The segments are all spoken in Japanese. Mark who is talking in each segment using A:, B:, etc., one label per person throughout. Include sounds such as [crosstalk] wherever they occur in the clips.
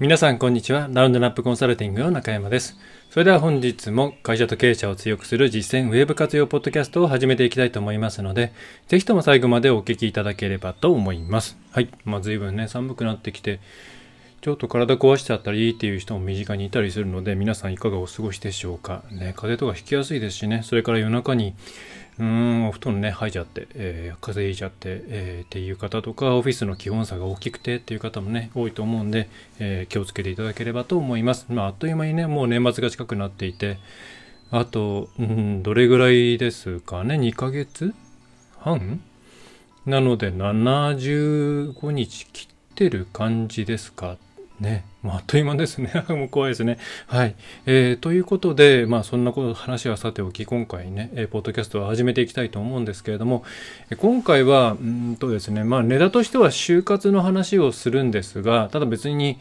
A: 皆さんこんにちは。ラウンドナップコンサルティングの中山です。それでは本日も会社と経営者を強くする実践ウェブ活用ポッドキャストを始めていきたいと思いますので、ぜひとも最後までお聞きいただければと思います。はい。まあ随分ね、寒くなってきて、ちょっと体壊しちゃったりっていう人も身近にいたりするので、皆さんいかがお過ごしでしょうか？ね、風邪とかひきやすいですしね、それから夜中にうーん、お布団ね、吐いちゃって、えー、風邪ひいちゃって、えー、っていう方とか、オフィスの気温差が大きくてっていう方もね、多いと思うんで、えー、気をつけていただければと思います。まあ、あっという間にね、もう年末が近くなっていて、あと、うん、どれぐらいですかね、2ヶ月半？なので、75日切ってる感じですか？ね、まあ、あっという間ですね。[laughs] もう怖いですね。はい。えー、ということで、まあ、そんなこと話はさておき、今回ね、えー、ポッドキャストを始めていきたいと思うんですけれども、え今回は、うんとですね、まあ、ネタとしては就活の話をするんですが、ただ別に、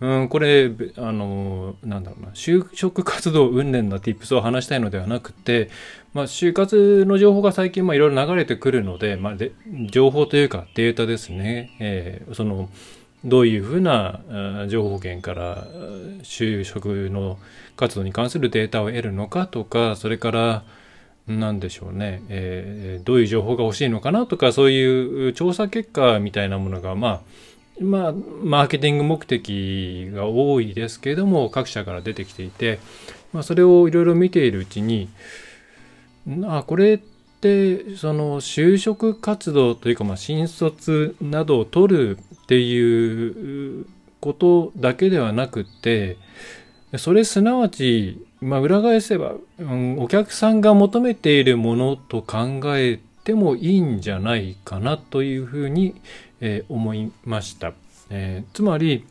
A: うん、これ、あの、なんだろうな、就職活動運年の tips を話したいのではなくて、まあ、就活の情報が最近、まあ、いろいろ流れてくるので、まあ、で情報というかデータですね、えー、その、どういうふうな情報源から就職の活動に関するデータを得るのかとかそれから何でしょうね、えー、どういう情報が欲しいのかなとかそういう調査結果みたいなものがまあまあ、マーケティング目的が多いですけれども各社から出てきていて、まあ、それをいろいろ見ているうちにあこれってその就職活動というかまあ新卒などを取るっていうことだけではなくてそれすなわち、まあ、裏返せば、うん、お客さんが求めているものと考えてもいいんじゃないかなというふうに、えー、思いました。えー、つまり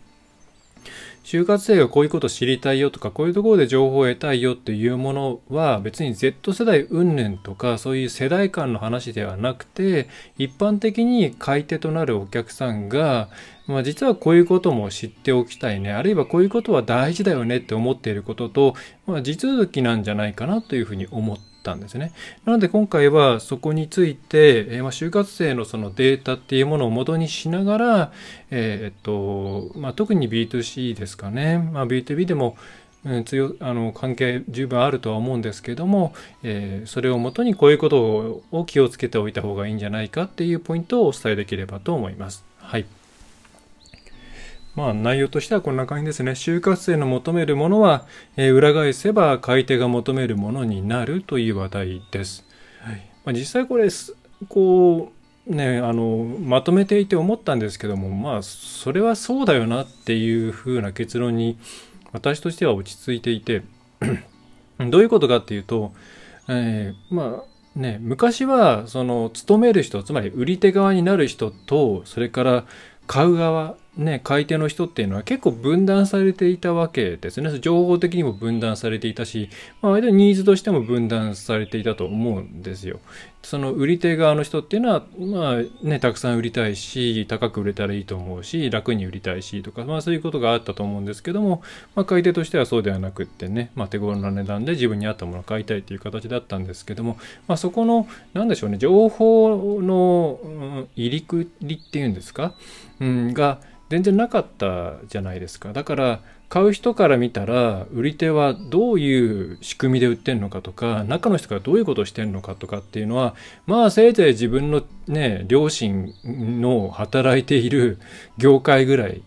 A: 就活生がこういうこと知りたいよとか、こういうところで情報を得たいよっていうものは、別に Z 世代云々とか、そういう世代間の話ではなくて、一般的に買い手となるお客さんが、まあ、実はこういうことも知っておきたいね、あるいはこういうことは大事だよねって思っていることと、まあ、地続きなんじゃないかなというふうに思ってたんですね。なので今回はそこについて、え、まあ、就活生のそのデータっていうものを元にしながら、え、っと、まあ、特に B2C ですかね。まあ、B2B でも、うん、強あの関係十分あるとは思うんですけども、えー、それをもとにこういうことを気をつけておいた方がいいんじゃないかっていうポイントをお伝えできればと思います。はい。まあ内容としてはこんな感じですね。就活生の求めるものは、えー、裏返せば買い手が求めるものになるという話題です。はいまあ、実際これ、こう、ね、あの、まとめていて思ったんですけども、まあ、それはそうだよなっていうふうな結論に、私としては落ち着いていて、[clears throat] どういうことかっていうと、えー、まあ、ね、昔はその勤める人つまり売り手側になる人とそれから買う側ね、買い手の人っていうのは結構分断されていたわけですね。情報的にも分断されていたし、まあ、ニーズとしても分断されていたと思うんですよ。その売り手側の人っていうのは、まあね、たくさん売りたいし、高く売れたらいいと思うし、楽に売りたいしとか、まあそういうことがあったと思うんですけども、まあ買い手としてはそうではなくってね、まあ手頃な値段で自分に合ったものを買いたいという形だったんですけども、まあそこの、なんでしょうね、情報の、うん、入りくりっていうんですか、うん、が、全然なかったじゃないですか。だから買う人から見たら売り手はどういう仕組みで売ってるのかとか中の人がどういうことをしてるのかとかっていうのはまあせいぜい自分のね両親の働いている [laughs] 業界ぐらい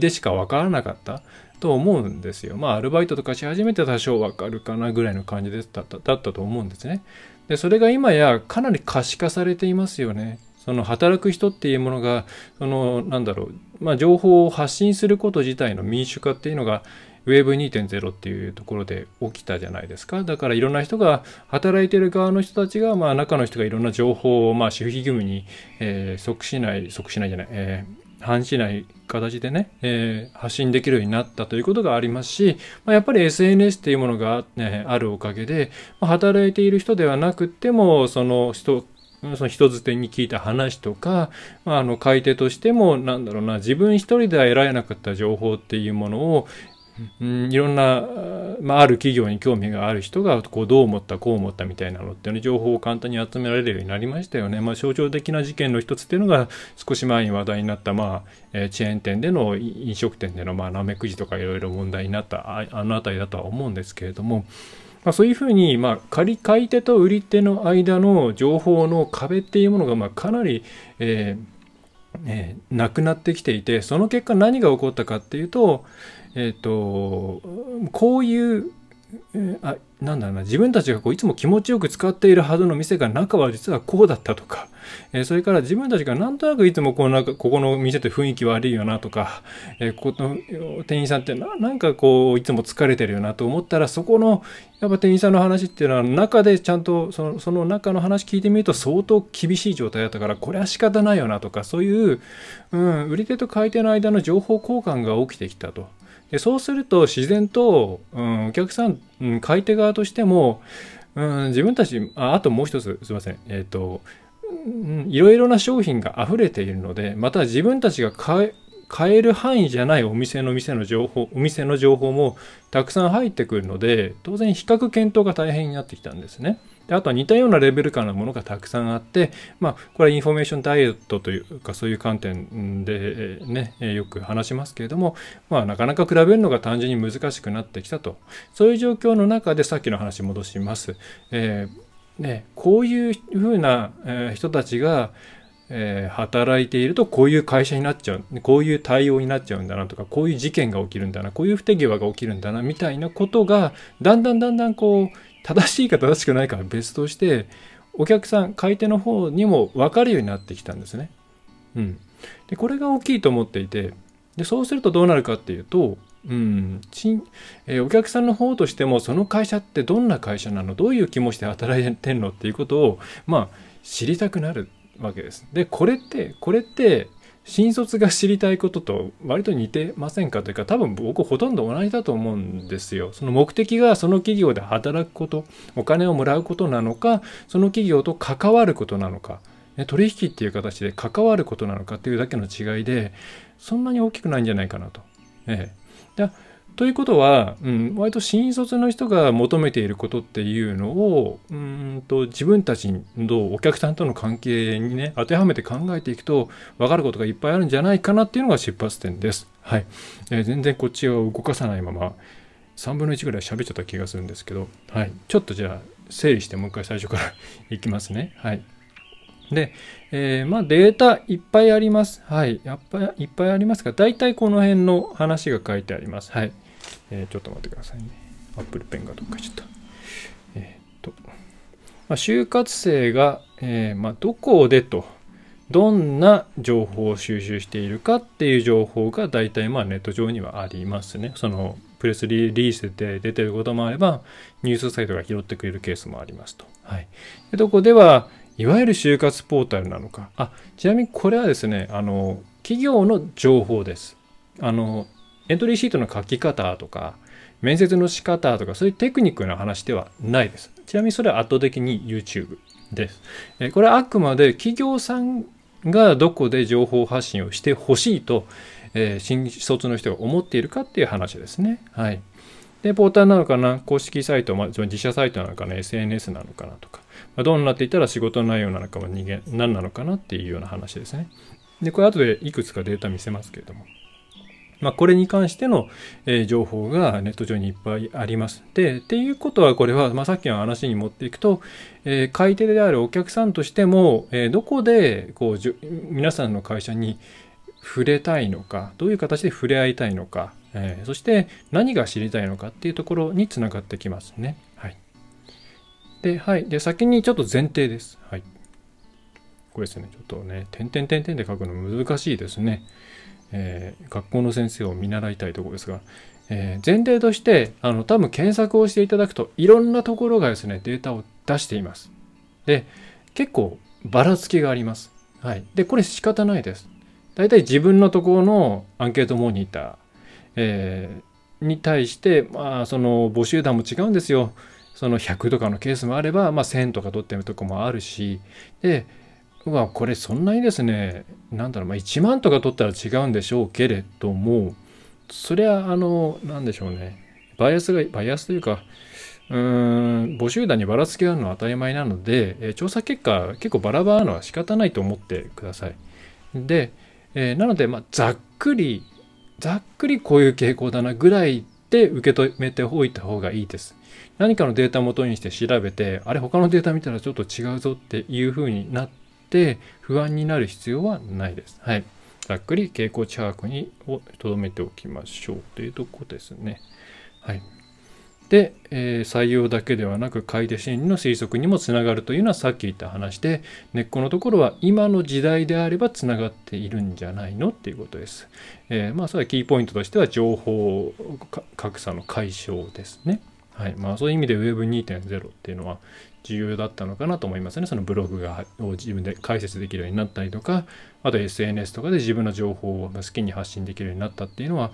A: でしか分からなかったと思うんですよ。まあアルバイトとかし始めて多少わかるかなぐらいの感じだっただったと思うんですね。でそれが今やかなり可視化されていますよね。その働く人っていうものが、その、なんだろう、まあ、情報を発信すること自体の民主化っていうのが、Web2.0 っていうところで起きたじゃないですか。だからいろんな人が、働いてる側の人たちが、まあ中の人がいろんな情報を、まあ守秘義務に、えー、即しない、即しないじゃない、えー、反しない形でね、えー、発信できるようになったということがありますし、まあ、やっぱり SNS っていうものが、ね、あるおかげで、まあ、働いている人ではなくても、その人、その人づてに聞いた話とか、まああの、買い手としても、なんだろうな、自分一人では得られなかった情報っていうものを、うん、いろんな、まあ、ある企業に興味がある人がこうどう思ったこう思ったみたいなのっていう、ね、情報を簡単に集められるようになりましたよね。まあ、象徴的な事件の一つっていうのが少し前に話題になった、まあえー、チェーン店での飲食店での、まあ、なめくじとかいろいろ問題になったああの辺りだとは思うんですけれども、まあ、そういうふうに、まあ、借り買い手と売り手の間の情報の壁っていうものが、まあ、かなり、えーえー、なくなってきていてその結果何が起こったかっていうと、えっ、ー、と、こういう、あ、なんだろうな、自分たちがこういつも気持ちよく使っているはずの店が中は実はこうだったとか、え、それから自分たちがなんとなくいつもこうなんかここの店って雰囲気悪いよなとか、え、ここの店員さんってななんかこういつも疲れてるよなと思ったらそこのやっぱ店員さんの話っていうのは中でちゃんとそのその中の話聞いてみると相当厳しい状態だったからこれは仕方ないよなとかそういう、うん、売り手と買い手の間の情報交換が起きてきたと。でそうすると自然と、うん、お客さん、うん、買い手側としても、うん、自分たちああともう一つすいませんえっ、ー、と、いろいろな商品が溢れているのでまた自分たちが買える範囲じゃないお店の店の情報、お店の情報もたくさん入ってくるので、当然比較検討が大変になってきたんですね。であとは似たようなレベル感のものがたくさんあって、まあ、これはインフォメーションダイエットというか、そういう観点でね、よく話しますけれども、まあ、なかなか比べるのが単純に難しくなってきたと。そういう状況の中でさっきの話戻します。えー、ね、こういうふうな人たちが、え、働いているとこういう会社になっちゃうこういう対応になっちゃうんだなとかこういう事件が起きるんだなこういう不手際が起きるんだなみたいなことがだんだんだんだんこう正しいか正しくないかは別としてお客さん買い手の方にも分かるようになってきたんですね。うん、でこれが大きいと思っていてでそうするとどうなるかっていうとうんえー、お客さんの方としてもその会社ってどんな会社なのどういう気持ちで働いてんのっていうことをまあ知りたくなるわけです。で、これって、これって、新卒が知りたいことと割と似てませんかというか多分僕ほとんど同じだと思うんですよ。その目的がその企業で働くこと、お金をもらうことなのか、その企業と関わることなのか、取引っていう形で関わることなのかっていうだけの違いで、そんなに大きくないんじゃないかなと。ええ。ということは、うん、割と新卒の人が求めていることっていうのをうんと自分たちのお客さんとの関係にね当てはめて考えていくと分かることがいっぱいあるんじゃないかなっていうのが出発点です。はい、えー、全然こっちを動かさないまま3分の1ぐらい喋っちゃった気がするんですけど、はい、ちょっとじゃあ整理してもう一回最初から [laughs] いきますね。はい。で、えー、まあデータいっぱいあります。はい。やっぱいっぱいありますが、大体この辺の話が書いてあります。はい。えー、ちょっと待ってくださいね。アップルペンがどっかちゃった。えっ、と、まあ、就活生が、え、まあ、どこでと、どんな情報を収集しているかっていう情報が大体まあネット上にはありますね。そのプレスリリースで出てることもあれば、ニュースサイトが拾ってくれるケースもありますと。はい。でどこでは、いわゆる就活ポータルなのか。あ、ちなみにこれはですね、あの、企業の情報です。あの、エントリーシートの書き方とか、面接の仕方とか、そういうテクニックの話ではないです。ちなみにそれは圧倒的に YouTube です。えこれはあくまで企業さんがどこで情報発信をしてほしいと、えー、新卒の人が思っているかっていう話ですね。はい。で、ポータルなのかな？公式サイト、まあ、自社サイトなのかな ?SNS なのかな？とか、まあ、どうなっていたら仕事内容なのかは人間、何なのかなっていうような話ですね。で、これ後でいくつかデータ見せますけれども。まあ、これに関しての、え情報がネット上にいっぱいあります。で、っていうことはこれは、まあ、さっきの話に持っていくと、えー、買い手であるお客さんとしても、えー、どこでこう皆さんの会社に触れたいのか、どういう形で触れ合いたいのか、えー、そして何が知りたいのかっていうところにつながってきますね。で、はい。で、先にちょっと前提です。はい。これですね、ちょっとね、点々点々で書くの難しいですね。えー、学校の先生を見習いたいところですが、えー、前提としてあの多分検索をしていただくといろんなところがですねデータを出しています。で結構ばらつきがあります。はい、でこれ仕方ないです。大体自分のところのアンケートモニター、えー、に対して、まあ、その募集団も違うんですよ。その100とかのケースもあれば、まあ、1000とか取ってるとこもあるしでわこれそんなにですねなんだろう、まあ、1万とか取ったら違うんでしょうけれどもそりゃあのなんでしょうねバイアスがバイアスというかうーん母集団にばらつきがあるのは当たり前なので、え調査結果結構バラバラのは仕方ないと思ってください。で、えーなので、まあ、ざっくりざっくりこういう傾向だなぐらいで受け止めておいた方がいいです。何かのデータを元にして調べてあれ他のデータ見たらちょっと違うぞっていう風になって不安になる必要はないです。はい。ざっくり傾向値把握にをとどめておきましょうというとこですね。はい。で、えー採用だけではなく買い手心理の推測にもつながるというのはさっき言った話で根っこのところは今の時代であればつながっているんじゃないのっていうことです。えーまあそれはキーポイントとしては情報格差の解消ですね。はいまあ、そういう意味で Web2.0 っていうのは重要だったのかなと思いますね。そのブログがを自分で解説できるようになったりとか、あと SNS とかで自分の情報を好きに発信できるようになったっていうのは、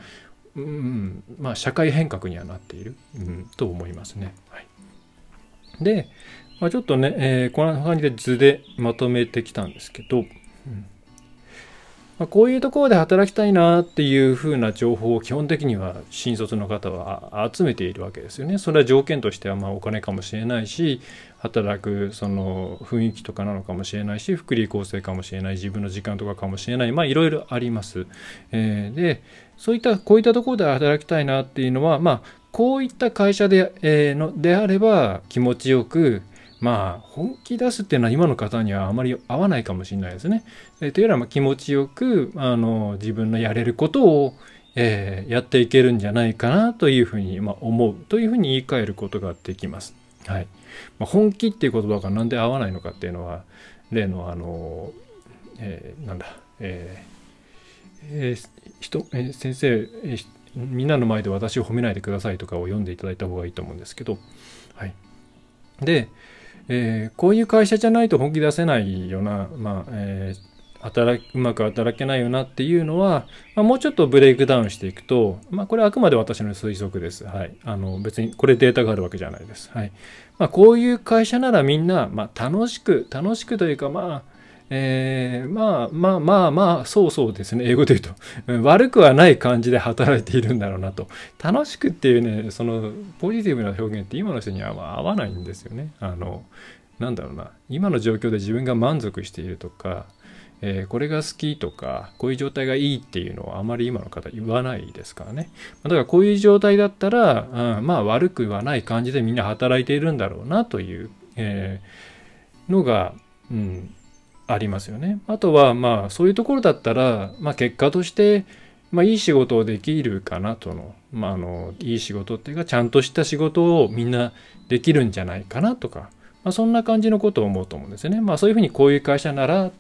A: うん、まあ社会変革にはなっている、うん、と思いますね。はい、で、まあ、ちょっとね、えーこんな感じで図でまとめてきたんですけど、うんまあ、こういうところで働きたいなっていう風な情報を基本的には新卒の方は集めているわけですよね。それは条件としてはまあお金かもしれないし働くその雰囲気とかなのかもしれないし福利厚生かもしれない自分の時間とかかもしれないまあいろいろあります。えーでそういったこういったところで働きたいなっていうのはまあこういった会社で,、えーのであれば気持ちよくまあ本気出すっていうのは今の方にはあまり合わないかもしれないですね。えーというよりは気持ちよくあの自分のやれることを、えーやっていけるんじゃないかなというふうに、まあ、思うというふうに言い換えることができます。はいまあ、本気っていう言葉がなんで合わないのかっていうのは例のあの、えーなんだ、えーえー人えー先生、えーみんなの前で私を褒めないでくださいとかを読んでいただいた方がいいと思うんですけど、はい、で、えーこういう会社じゃないと本気出せないような、まあえー働うまく働けないよなっていうのは、まあ、もうちょっとブレイクダウンしていくと、まあ、これはあくまで私の推測です。はい。あの、別にこれデータがあるわけじゃないです。はい。まあ、こういう会社ならみんな、まあ、楽しく、楽しくというか、まあ、えーまあまあまあまあ、そうそうですね。英語で言うと、悪くはない感じで働いているんだろうなと。楽しくっていうね、そのポジティブな表現って今の人には合わないんですよね。あの、なんだろうな。今の状況で自分が満足しているとか、えーこれが好きとか、こういう状態がいいっていうのはあまり今の方言わないですからね。だからこういう状態だったら、うんまあ悪くはない感じでみんな働いているんだろうなという、えーのが、うん、ありますよね。あとはまあそういうところだったら、まあ結果として、まあいい仕事をできるかなとの、まああの、いい仕事っていうかちゃんとした仕事をみんなできるんじゃないかなとか、まあそんな感じのことを思うと思うんですよね。まあそういうふうにこういう会社なら、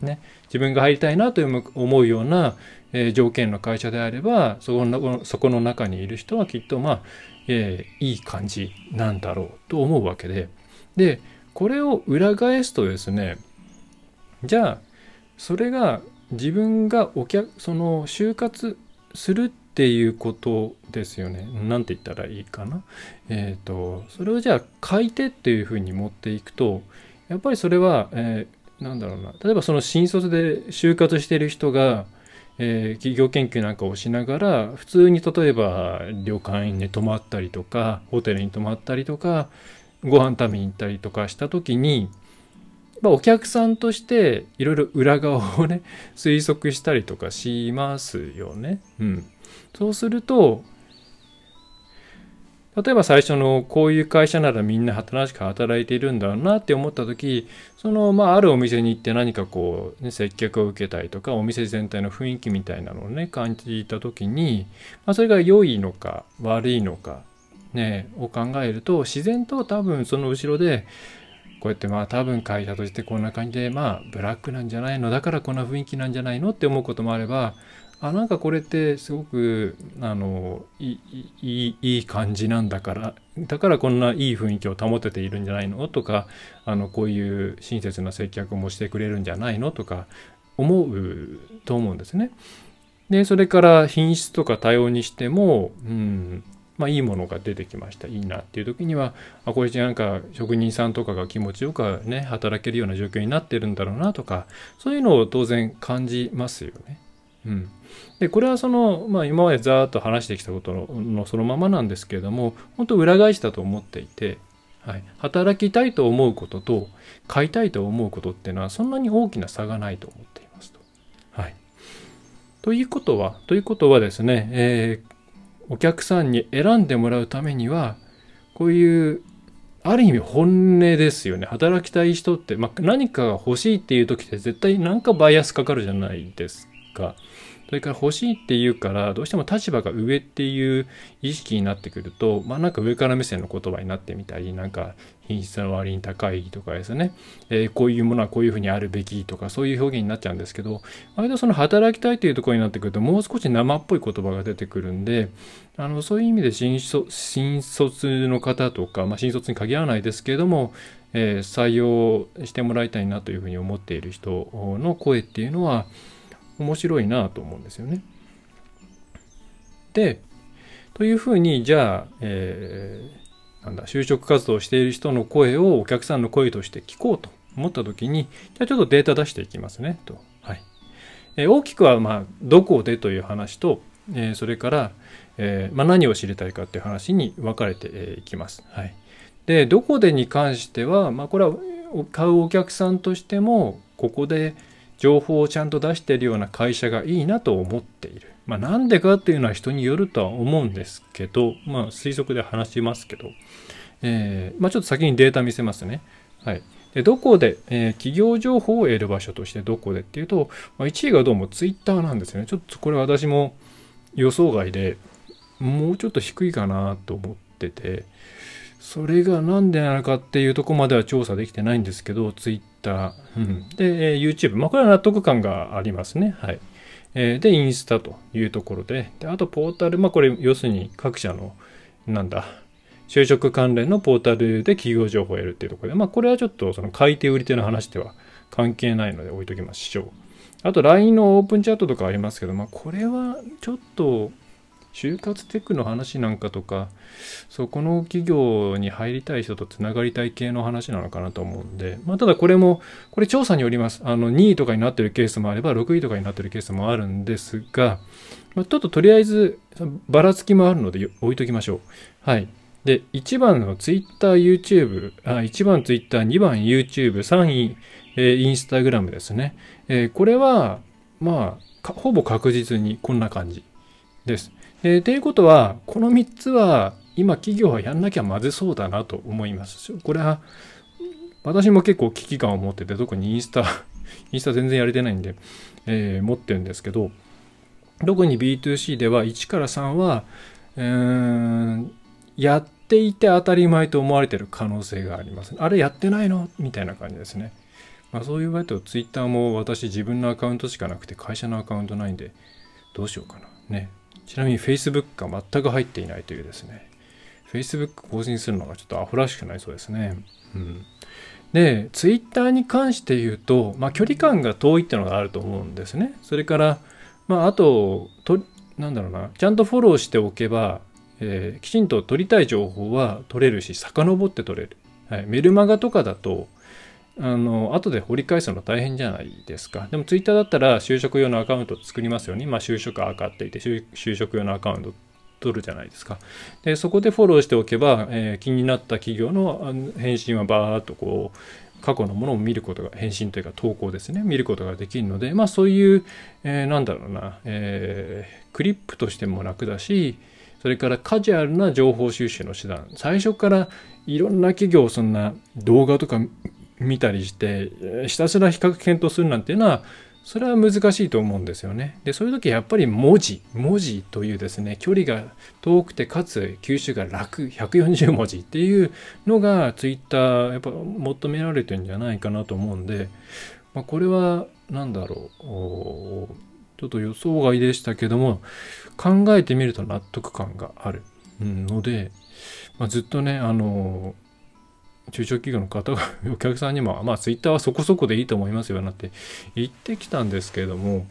A: ね、自分が入りたいなという思うような、えー条件の会社であればそこのそこの中にいる人はきっとまあ、えーいい感じなんだろうと思うわけででこれを裏返すとですねじゃあそれが自分がお客その就活するっていうことですよね。なんて言ったらいいかな。えっ、とそれをじゃあ書いてっていうふうに持っていくとやっぱりそれは、えーなんだろうな例えばその新卒で就活してる人が、えー企業研究なんかをしながら普通に例えば旅館に泊まったりとかホテルに泊まったりとかご飯食べに行ったりとかした時にまあお客さんとしていろいろ裏側をね [laughs] 推測したりとかしますよね。うん、そうすると例えば最初のこういう会社ならみんな楽しく働いているんだろうなって思った時そのまああるお店に行って何かこう、ね、接客を受けたりとかお店全体の雰囲気みたいなのをね感じた時に、まあ、それが良いのか悪いのかねを考えると自然と多分その後ろでこうやってまあ多分会社としてこんな感じでまあブラックなんじゃないのだからこんな雰囲気なんじゃないのって思うこともあればあなんかこれってすごくあのいいいい感じなんだからだからこんないい雰囲気を保てているんじゃないのとかあのこういう親切な接客もしてくれるんじゃないのとか思うと思うんですね。でそれから品質とか多様にしても、うんまあ、いいものが出てきましたいいなっていう時にはあこれなんか職人さんとかが気持ちよくね働けるような状況になってるんだろうなとかそういうのを当然感じますよね。うん、でこれはその、まあ、今までざーっと話してきたことのそのままなんですけれども本当裏返しだと思っていて、はい、働きたいと思うことと買いたいと思うことっていうのはそんなに大きな差がないと思っていますと。はい、ということはということはですね、えー、お客さんに選んでもらうためにはこういうある意味本音ですよね。働きたい人って、まあ、何かが欲しいっていう時って絶対何かバイアスかかるじゃないですか。それから欲しいっていうからどうしても立場が上っていう意識になってくるとまあなんか上から目線の言葉になってみたりなんか品質の割に高いとかですね、えー、こういうものはこういうふうにあるべきとかそういう表現になっちゃうんですけど割とその働きたいというところになってくるともう少し生っぽい言葉が出てくるんであのそういう意味で新新卒の方とか、まあ、新卒に限らないですけれどもえー、採用してもらいたいなというふうに思っている人の声っていうのは面白いなと思うんですよね。で、というふうに、じゃあ、えー、なんだ、就職活動している人の声をお客さんの声として聞こうと思った時に、じゃあちょっとデータ出していきますね、と。はい。えー、大きくは、まあ、どこでという話と、えー、それから、えーまあ、何を知りたいかっていう話に分かれていきます。はい。で、どこでに関しては、まあ、これは買うお客さんとしても、ここで、情報をちゃんと出しているような会社がいいなと思っている。まあなんでかっていうのは人によるとは思うんですけど、まあ推測で話しますけど、えー、まあちょっと先にデータ見せますね。はい。でどこで、えー、企業情報を得る場所としてどこでっていうと、まあ、1位がどうもツイッターなんですよね。ちょっとこれ私も予想外でもうちょっと低いかなと思ってて、それが何でなのかっていうとこまでは調査できてないんですけど、ツイッター、うん、で、YouTube。まあ、これは納得感がありますね。はい。えー、で、インスタというところで、で、あとポータル、まあ、これ、要するに各社の、なんだ、就職関連のポータルで企業情報を得るっていうところで、まあ、これはちょっとその買い手売り手の話では関係ないので置いときましょう。あと LINE のオープンチャットとかありますけど、まあ、これはちょっと就活テックの話なんかとか、そこの企業に入りたい人とつながりたい系の話なのかなと思うんで、まあ、ただこれも、これ調査によります。あの、2位とかになってるケースもあれば、6位とかになってるケースもあるんですが、まあ、ちょっととりあえず、ばらつきもあるので置いときましょう。はい。で、1番の Twitter、YouTube、あ1番 Twitter、2番 YouTube、3位、えー、Instagram ですね。えー、これは、まあ、ほぼ確実にこんな感じです。え、ということは、この3つは今企業はやんなきゃまずそうだなと思います。これは、私も結構危機感を持ってて、特にインスタ、[laughs] インスタ全然やれてないんで、えー、持ってるんですけど、特に B2C では1から3は、えーん、やっていて当たり前と思われてる可能性があります。あれやってないの？みたいな感じですね。まあ、そういう場合と Twitter も私自分のアカウントしかなくて会社のアカウントないんでどうしようかな。ね。ちなみに Facebook が全く入っていないというですね。Facebook 更新するのがちょっとアホらしくないそうですね。うん。で、Twitter に関して言うと、まあ、距離感が遠いっていうのがあると思うんですね。それから、まあ、あと、と、なんだろうな、ちゃんとフォローしておけば、えー、きちんと取りたい情報は取れるし、遡って取れる。はい、メルマガとかだと、あの、後で掘り返すの大変じゃないですか。でもツイッターだったら就職用のアカウント作りますよね。まあ就職赤って言って就職用のアカウント取るじゃないですか。で、そこでフォローしておけば、えー、気になった企業の返信はバーっとこう、過去のものを見ることが、返信というか投稿ですね、見ることができるので、まあそういう、えー、なんだろうな、えー、クリップとしても楽だし、それからカジュアルな情報収集の手段。最初からいろんな企業、そんな動画とか見たりして、ひたすら比較検討するなんていうのは、それは難しいと思うんですよね。で、そういう時やっぱり文字、文字というですね、距離が遠くてかつ吸収が楽、140文字っていうのがツイッターやっぱ求められてるんじゃないかなと思うんで、まあ、これは何だろう、ちょっと予想外でしたけども、考えてみると納得感があるので、まあ、ずっとね、あの、中小企業の方が、お客さんにも、まあ、ツイッターはそこそこでいいと思いますよなって言ってきたんですけれども、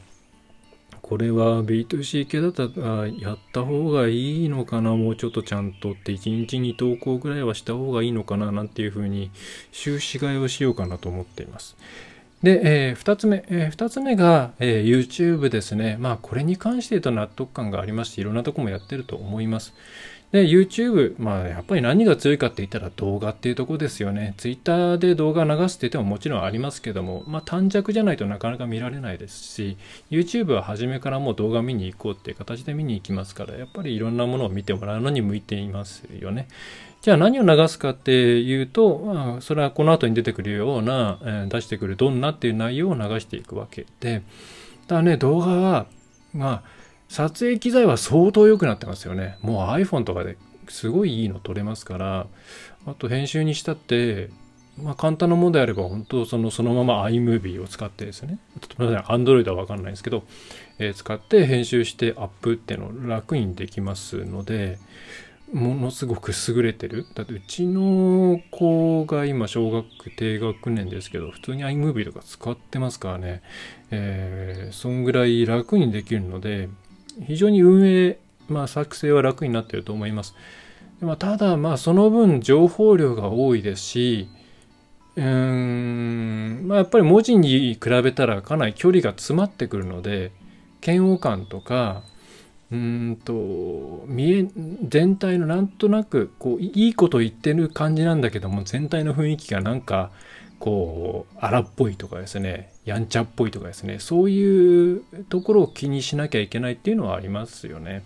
A: これは B2C 系だったらやった方がいいのかな、もうちょっとちゃんとって1日に投稿ぐらいはした方がいいのかななんていうふうに終始替えをしようかなと思っています。で、えー、2つ目、えー、2つ目が、えー、YouTube ですね。まあ、これに関して言うと納得感がありまして、いろんなとこもやってると思います。で、YouTube、まあ、やっぱり何が強いかって言ったら動画っていうとこですよね。Twitter で動画流すって言ってももちろんありますけども、まあ、短尺じゃないとなかなか見られないですし、YouTube は初めからもう動画見に行こうっていう形で見に行きますから、やっぱりいろんなものを見てもらうのに向いていますよね。じゃあ何を流すかっていうと、まあ、それはこの後に出てくるような、えー、出してくるどんなっていう内容を流していくわけで、ただね、動画は、まあ、撮影機材は相当良くなってますよね。もう iPhone とかですごいいいの撮れますから、あと編集にしたって、まあ簡単なものであれば本当そのそのまま iMovie を使ってですね、ちょっとすみません Android はわかんないんですけど、えー、使って編集してアップっていうのを楽にできますので、ものすごく優れてる。だってうちの子が今小学低学年ですけど、普通に iMovie とか使ってますからね、えー、そんぐらい楽にできるので、非常に運営、まあ、作成は楽になっていると思います。まあ、ただ、まあ、その分情報量が多いですし、うーん、まあ、やっぱり文字に比べたらかなり距離が詰まってくるので、嫌悪感とか、うんと見え全体のなんとなくこういいこと言ってる感じなんだけども全体の雰囲気がなんかこう荒っぽいとかですねやんちゃっぽいとかですねそういうところを気にしなきゃいけないっていうのはありますよね。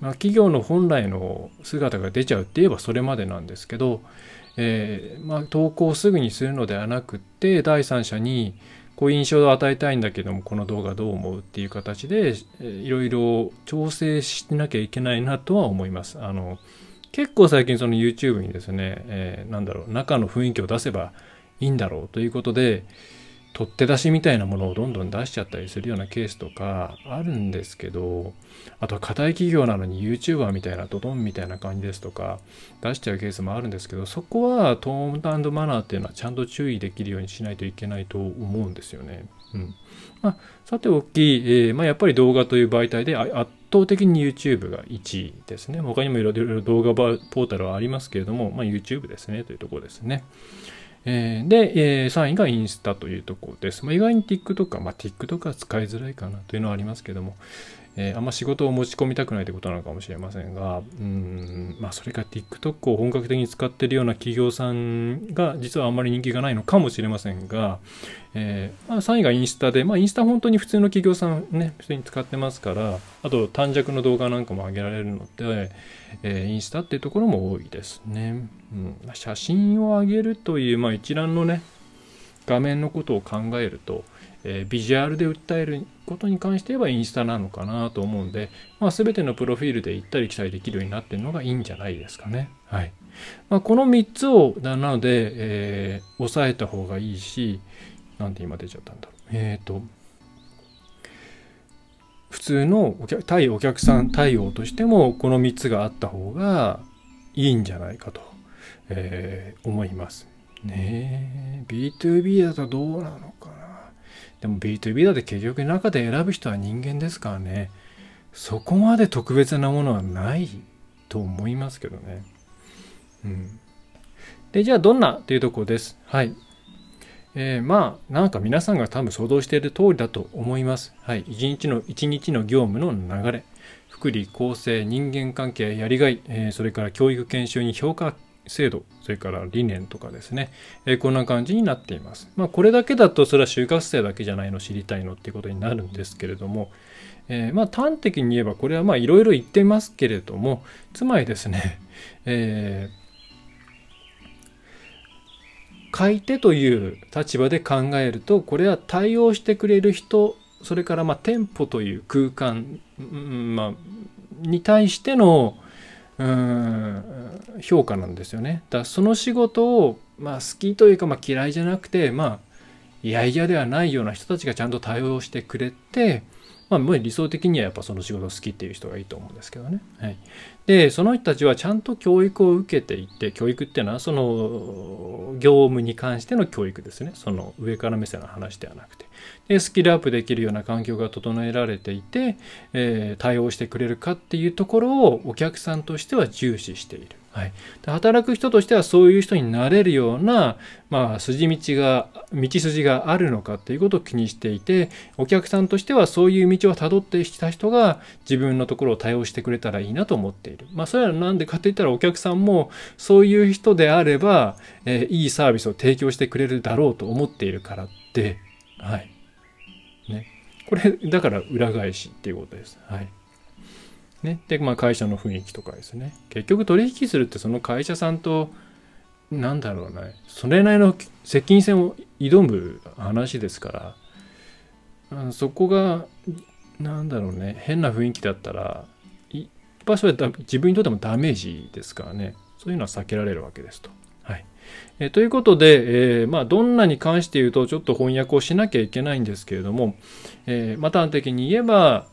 A: まあ、企業の本来の姿が出ちゃうって言えばそれまでなんですけど、えー、まあ、投稿をすぐにするのではなくって第三者にこう印象を与えたいんだけどもこの動画どう思うっていう形でいろいろ調整しなきゃいけないなとは思います。あの結構最近その YouTube にですね、えー、なんだろう中の雰囲気を出せばいいんだろうということで取って出しみたいなものをどんどん出しちゃったりするようなケースとかあるんですけどあとは課題企業なのに YouTuber みたいなドドンみたいな感じですとか出しちゃうケースもあるんですけどそこはトーンマナーっていうのはちゃんと注意できるようにしないといけないと思うんですよね。うんまあ、さておき、えーまあ、やっぱり動画という媒体で圧倒的に YouTube が1位ですね。他にもいろいろ動画ポータルはありますけれども、まあ、YouTube ですねというところですね。えー、で、えー、3位がインスタというところです。まあ、意外に TikTok まあ、TikTok は使いづらいかなというのはありますけども、えー、あんま仕事を持ち込みたくないということなのかもしれませんが、うん、まあ、それか TikTok を本格的に使っているような企業さんが実はあんまり人気がないのかもしれませんが、えー、まあ、3位がインスタで、まあ、インスタ本当に普通の企業さんね、普通に使ってますから、あと短尺の動画なんかも上げられるので、えー、インスタっていうところも多いですね。うん、写真を上げるという、まあ、一覧のね、画面のことを考えると、えー、ビジュアルで訴えることに関して言えばインスタなのかなと思うんで、まあ、全てのプロフィールで行ったり来たりできるようになってるのがいいんじゃないですかね。はい。まあ、この3つを、なので、えー、押さえた方がいいし、なんで今出ちゃったんだろう。えっ、ー、と、普通のお客対お客さん対応としても、この3つがあった方がいいんじゃないかと、えー、思います。ねえ、B2B だとどうなのかな。でも B2B だって結局中で選ぶ人は人間ですからね。そこまで特別なものはないと思いますけどね。うん。で、じゃあどんなというとこです。はい。えー、まあ、なんか皆さんが多分想像している通りだと思います。はい。一日の、一日の業務の流れ。福利厚生、人間関係、やりがい、えー、それから教育研修に評価制度、それから理念とかですね、えー、こんな感じになっています。まあ、これだけだと、それは就活生だけじゃないの知りたいのっていうことになるんですけれども、えー、まあ、端的に言えば、これはまあ、いろいろ言ってますけれども、つまりですね、[laughs] えー買い手という立場で考えるとこれは対応してくれる人それからまあ店舗という空間、うんまあ、に対してのうん評価なんですよね。だその仕事を、まあ、好きというか、まあ、嫌いじゃなくて、まあ、嫌々ではないような人たちがちゃんと対応してくれて、まあ、理想的にはやっぱその仕事好きっていう人がいいと思うんですけどね。はい、で、その人たちはちゃんと教育を受けていて、教育っていうのはその業務に関しての教育ですね。その上から目線の話ではなくて。で、スキルアップできるような環境が整えられていて、えー、対応してくれるかっていうところをお客さんとしては重視している。はい、で働く人としてはそういう人になれるような、まあ、筋道が道筋があるのかっていうことを気にしていてお客さんとしてはそういう道をたどってきた人が自分のところを対応してくれたらいいなと思っている。まあ、それは何でかって言ったらお客さんもそういう人であれば、えー、いいサービスを提供してくれるだろうと思っているからって、はい。ね。これ、だから裏返しっていうことです。はい。ね、で、まあ、会社の雰囲気とかですね。結局取引するってその会社さんとなんだろうねそれなりの接近戦を挑む話ですから。そこがなんだろうね。変な雰囲気だったらいっぱいそれは自分にとってもダメージですからね。そういうのは避けられるわけですと。はい。え、ということで、えー、まあ、どんなに関して言うとちょっと翻訳をしなきゃいけないんですけれども、えー、まあ、端的に言えば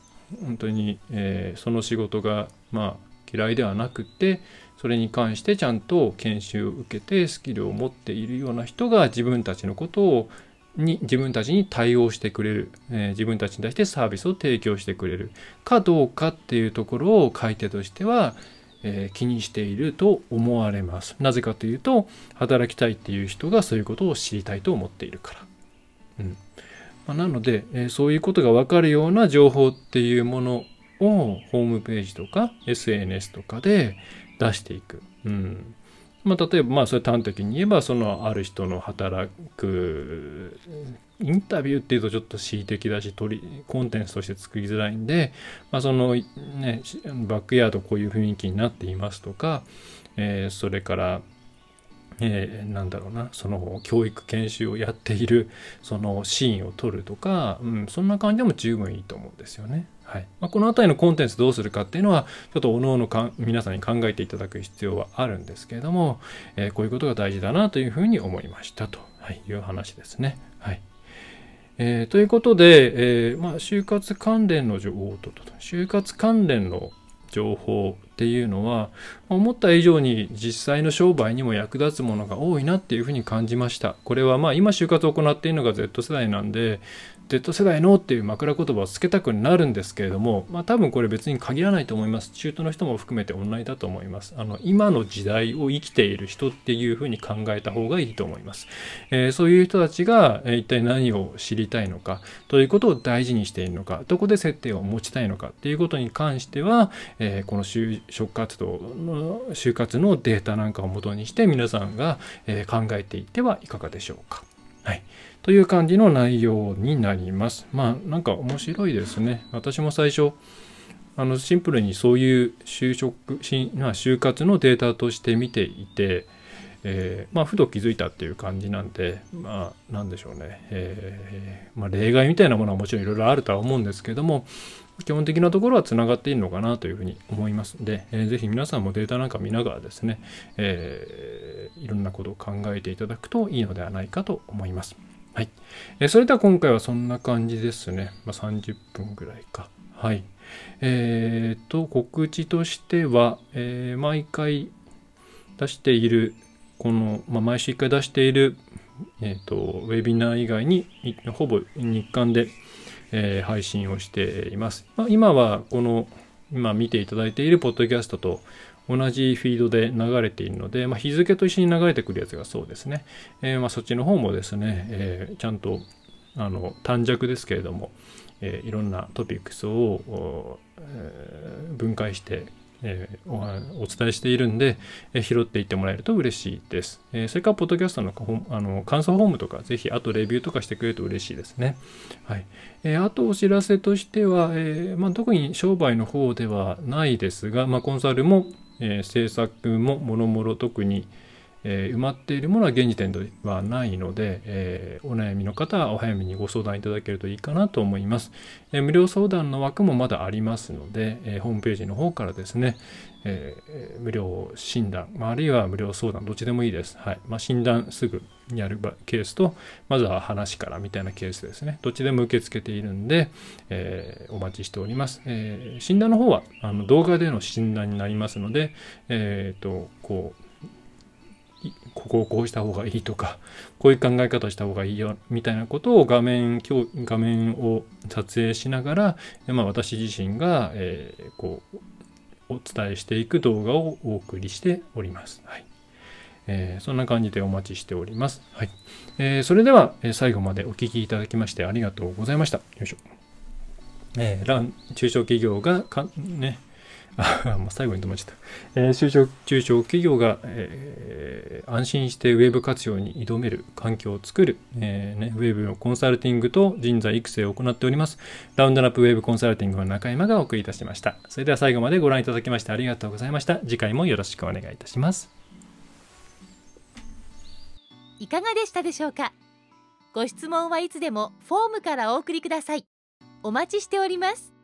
A: 本当に、えー、その仕事がまあ嫌いではなくてそれに関してちゃんと研修を受けてスキルを持っているような人が自分たちのことをに自分たちに対応してくれる、えー、自分たちに対してサービスを提供してくれるかどうかっていうところを買い手としては、えー、気にしていると思われます。なぜかというと働きたいっていう人がそういうことを知りたいと思っているから。うんま、なので、え、そういうことがわかるような情報っていうものをホームページとか SNS とかで出していく。うんまあ、例えば、まあ、それ端的に言えば、そのある人の働く、インタビューっていうとちょっと恣意的だし、取り、コンテンツとして作りづらいんで、まあ、そのね、バックヤードこういう雰囲気になっていますとか、えー、それから、えー、なんだろうなその教育研修をやっているそのシーンを撮るとか、うん、そんな感じでも十分いいと思うんですよね。はい。まあ、この辺りのコンテンツどうするかっていうのはちょっとおのおの皆さんに考えていただく必要はあるんですけれども、えー、こういうことが大事だなというふうに思いましたと、はい、いう話ですね。はい。えー、ということで、えーまあ、就活関連の情報と。就活関連の情報っていうのは思った以上に実際の商売にも役立つものが多いなっていうふうに感じました。これはまあ今就活を行っているのが Z 世代なんで Z 世代のっていう枕言葉をつけたくなるんですけれども、まあ、多分これ別に限らないと思います。中東の人も含めて同じだと思います。あの今の時代を生きている人っていうふうに考えた方がいいと思います。えー、そういう人たちが、一体何を知りたいのか、ということを大事にしているのか、どこで接点を持ちたいのかっていうことに関しては、えー、この就職活動の就活のデータなんかをもとにして皆さんが、考えていってはいかがでしょうか。はい。という感じの内容になります。まあなんか面白いですね。私も最初あのシンプルにそういう就職し、まあ、就活のデータとして見ていて、えー、まあふと気づいたっていう感じなんでまあなんでしょうね、えー、まあ、例外みたいなものはもちろんいろいろあるとは思うんですけども基本的なところはつながっているのかなというふうに思いますので、えー、ぜひ皆さんもデータなんか見ながらですね、えー、いろんなことを考えていただくといいのではないかと思います。はい。えそれでは今回はそんな感じですね。まあ、30分ぐらいか。はい。えっ、と、告知としては、えー、毎回出している、この、まあ、毎週1回出している、えっ、と、ウェビナー以外に、ほぼ日刊で、え、配信をしています。まあ、今は、この、今見ていただいているポッドキャストと同じフィードで流れているので、まあ、日付と一緒に流れてくるやつがそうですね。えー、まあ、そっちの方もですね、えー、ちゃんとあの短尺ですけれども、えー、いろんなトピックスを、え分解してえー、お伝えしているんで、えー、拾っていってもらえると嬉しいです。えー、それから、ポッドキャストのあの感想フォームとか、ぜひ、あとレビューとかしてくれると嬉しいですね。はい。えあとお知らせとしては、えまあ、特に商売の方ではないですが、まあ、コンサルも、え制作ももろもろ特に、えー、埋まっているものは現時点ではないので、えー、お悩みの方はお早めにご相談いただけるといいかなと思います。えー、無料相談の枠もまだありますので、えホームページの方からですね、え無料診断、まあ、あるいは無料相談、どっちでもいいです。はいまあ、診断すぐやるケースと、まずは話からみたいなケースですね。どっちでも受け付けているんで、えお待ちしております。え診断の方はあの動画での診断になりますので、えっ、と、こう、ここをこうした方がいいとか、こういう考え方した方がいいよ、みたいなことを画面、画面を撮影しながら、まあ、私自身が、えー、こう、お伝えしていく動画をお送りしております。はいえー、そんな感じでお待ちしております。はいえー、それでは、最後までお聴きいただきましてありがとうございました。よいしょ。えー、中小企業が、ね、[laughs] もう最後に止まっちゃった。えー、中小中小企業が、えー、安心してウェブ活用に挑める環境を作る、えーね、ウェブのコンサルティングと人材育成を行っております。ラウンドナップウェブコンサルティングの中山がお送りいたしました。それでは最後までご覧いただきましてありがとうございました。次回もよろしくお願いいたします。
B: いかがでしたでしょうか？ご質問はいつでもフォームからお送りください。お待ちしております。